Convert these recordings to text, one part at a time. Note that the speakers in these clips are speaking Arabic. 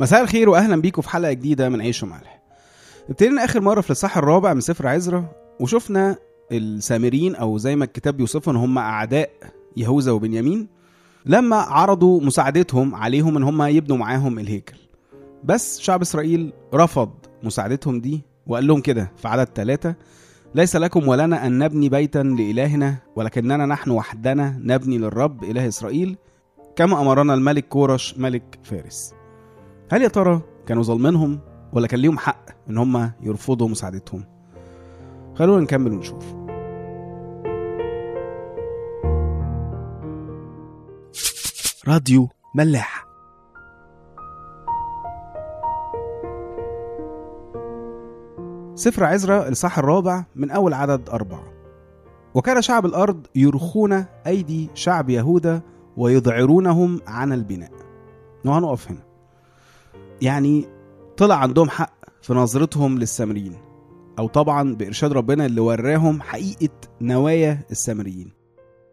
مساء الخير واهلا بيكم في حلقة جديدة من عيش وملح. ابتدينا آخر مرة في الاصحاح الرابع من سفر عزرا وشفنا السامريين أو زي ما الكتاب بيوصفهم هم أعداء يهوذا وبنيامين لما عرضوا مساعدتهم عليهم إن هم يبنوا معاهم الهيكل. بس شعب إسرائيل رفض مساعدتهم دي وقال لهم كده في عدد ثلاثة ليس لكم ولنا أن نبني بيتا لإلهنا ولكننا نحن وحدنا نبني للرب إله إسرائيل كما أمرنا الملك كورش ملك فارس. هل يا ترى كانوا ظالمينهم ولا كان ليهم حق إن هم يرفضوا مساعدتهم؟ خلونا نكمل ونشوف. راديو ملاح. سفر عزرا الصح الرابع من أول عدد أربعة. وكان شعب الأرض يرخون أيدي شعب يهوذا ويذعرونهم عن البناء. وهنقف هنا. يعني طلع عندهم حق في نظرتهم للسامريين أو طبعا بإرشاد ربنا اللي وراهم حقيقة نوايا السامريين.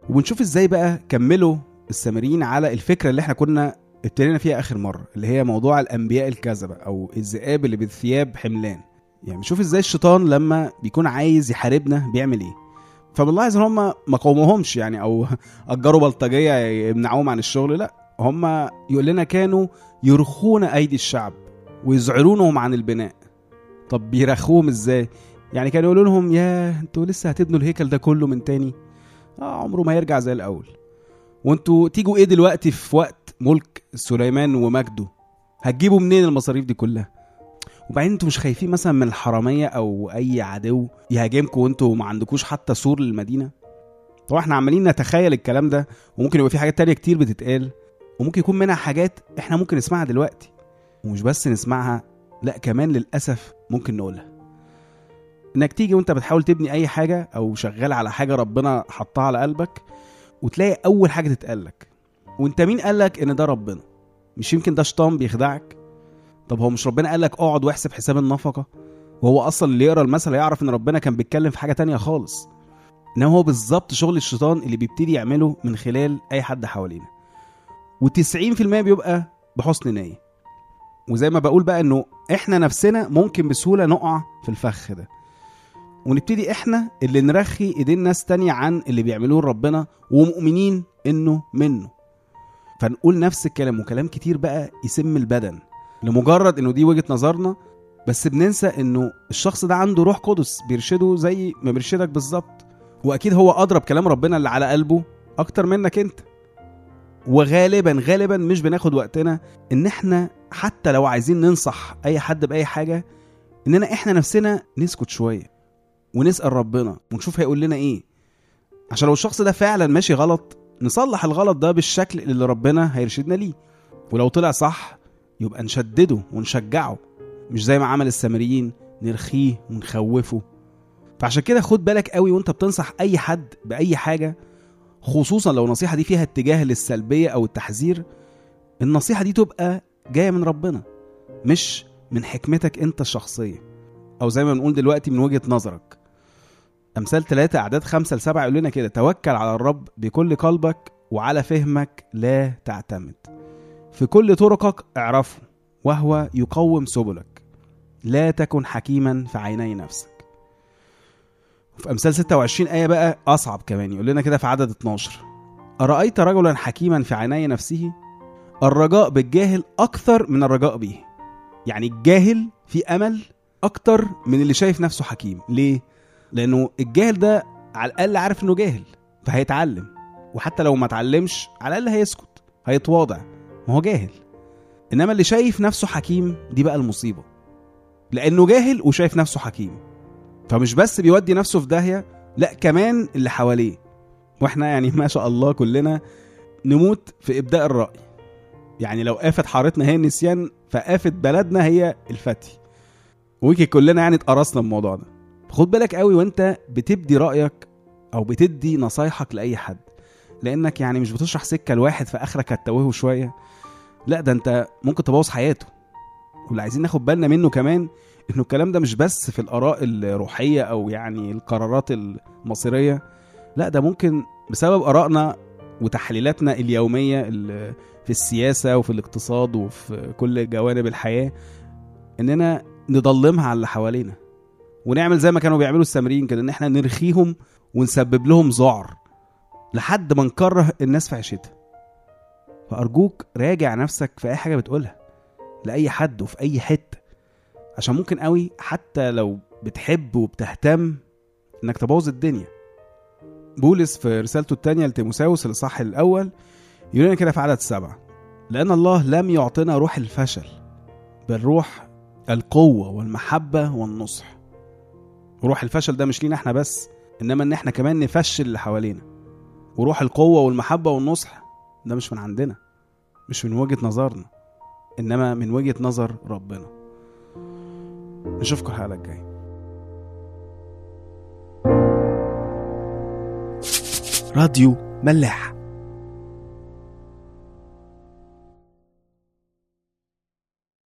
وبنشوف إزاي بقى كملوا السامريين على الفكرة اللي إحنا كنا ابتدينا فيها آخر مرة اللي هي موضوع الأنبياء الكذبة أو الذئاب اللي بالثياب حملان. يعني بنشوف إزاي الشيطان لما بيكون عايز يحاربنا بيعمل إيه. فبنلاحظ ان هم ما قاوموهمش يعني أو أجروا بلطجية يمنعوهم عن الشغل لأ هم يقول لنا كانوا يرخون أيدي الشعب ويزعرونهم عن البناء. طب بيرخوهم إزاي؟ يعني كانوا يقولوا لهم يا أنتوا لسه هتبنوا الهيكل ده كله من تاني؟ آه عمره ما هيرجع زي الأول. وانتوا تيجوا إيه دلوقتي في وقت ملك سليمان ومجده؟ هتجيبوا منين المصاريف دي كلها؟ وبعدين أنتوا مش خايفين مثلا من الحرامية أو أي عدو يهاجمكم وانتوا ما عندكوش حتى سور للمدينة؟ طبعا إحنا عمالين نتخيل الكلام ده وممكن يبقى في حاجات تانية كتير بتتقال. وممكن يكون منها حاجات إحنا ممكن نسمعها دلوقتي. ومش بس نسمعها لا كمان للأسف ممكن نقولها. إنك تيجي وأنت بتحاول تبني أي حاجة أو شغال على حاجة ربنا حطها على قلبك وتلاقي أول حاجة تتقالك وأنت مين قالك إن ده ربنا؟ مش يمكن ده شيطان بيخدعك؟ طب هو مش ربنا قالك اقعد واحسب حساب النفقة؟ وهو أصلا اللي يقرأ المثل يعرف إن ربنا كان بيتكلم في حاجة تانية خالص. إنما هو بالظبط شغل الشيطان اللي بيبتدي يعمله من خلال أي حد حوالينا. و90% بيبقى بحسن نية. وزي ما بقول بقى إنه إحنا نفسنا ممكن بسهولة نقع في الفخ ده. ونبتدي إحنا اللي نرخي إيدين ناس تانية عن اللي بيعملوه ربنا ومؤمنين إنه منه. فنقول نفس الكلام وكلام كتير بقى يسم البدن. لمجرد إنه دي وجهة نظرنا بس بننسى إنه الشخص ده عنده روح قدس بيرشده زي ما بيرشدك بالظبط. وأكيد هو ادرى بكلام ربنا اللي على قلبه أكتر منك أنت. وغالبا غالبا مش بناخد وقتنا إن إحنا حتى لو عايزين ننصح أي حد بأي حاجة إننا إحنا نفسنا نسكت شوية ونسأل ربنا ونشوف هيقول لنا إيه. عشان لو الشخص ده فعلا ماشي غلط نصلح الغلط ده بالشكل اللي ربنا هيرشدنا ليه. ولو طلع صح يبقى نشدده ونشجعه مش زي ما عمل السامريين نرخيه ونخوفه. فعشان كده خد بالك قوي وأنت بتنصح أي حد بأي حاجة خصوصا لو النصيحه دي فيها اتجاه للسلبية أو التحذير النصيحة دي تبقى جاية من ربنا مش من حكمتك أنت الشخصية. أو زي ما بنقول دلوقتي من وجهة نظرك. أمثال ثلاثة أعداد خمسة لسبعة يقول لنا كده توكل على الرب بكل قلبك وعلى فهمك لا تعتمد. في كل طرقك اعرفه وهو يقوم سبلك. لا تكن حكيما في عيني نفسك. في أمثال 26 آية بقى أصعب كمان يقول لنا كده في عدد 12 أرأيت رجلا حكيما في عيني نفسه؟ الرجاء بالجاهل أكثر من الرجاء به. يعني الجاهل في أمل أكتر من اللي شايف نفسه حكيم. ليه؟ لأنه الجاهل ده على الأقل عارف إنه جاهل فهيتعلم. وحتى لو ما اتعلمش على الأقل هيسكت هيتواضع. ما هو جاهل. إنما اللي شايف نفسه حكيم دي بقى المصيبة. لأنه جاهل وشايف نفسه حكيم. فمش بس بيودي نفسه في داهية لا كمان اللي حواليه. وإحنا يعني ما شاء الله كلنا نموت في إبداء الرأي. يعني لو آفة حارتنا هي النسيان فآفة بلدنا هي الفتي. ويجي كلنا يعني اتقرصنا الموضوع ده. خد بالك قوي وانت بتبدي رأيك أو بتدي نصايحك لأي حد. لأنك يعني مش بتشرح سكة لواحد في آخرك هتتوهه شوية. لا ده أنت ممكن تبوظ حياته. واللي عايزين ناخد بالنا منه كمان إنه الكلام ده مش بس في الآراء الروحية أو يعني القرارات المصيرية لا ده ممكن بسبب آرائنا وتحليلاتنا اليومية ال- في السياسة وفي الاقتصاد وفي كل جوانب الحياة إننا نضلمها على اللي حوالينا ونعمل زي ما كانوا بيعملوا السامريين كده إن إحنا نرخيهم ونسبب لهم ذعر لحد ما نكره الناس في عيشتها. فأرجوك راجع نفسك في أي حاجة بتقولها لأي حد وفي أي حتة. عشان ممكن قوي حتى لو بتحب وبتهتم إنك تبوظ الدنيا. بولس في رسالته الثانية لتيموساوس الإصحاح الأول يقول لنا كده في عدد سبعة. لأن الله لم يعطنا روح الفشل بل روح القوة والمحبة والنصح. وروح الفشل ده مش لينا إحنا بس إنما إن إحنا كمان نفشل اللي حوالينا. وروح القوة والمحبة والنصح ده مش من عندنا مش من وجهة نظرنا إنما من وجهة نظر ربنا. نشوفكم الحلقة الجاية راديو ملاح.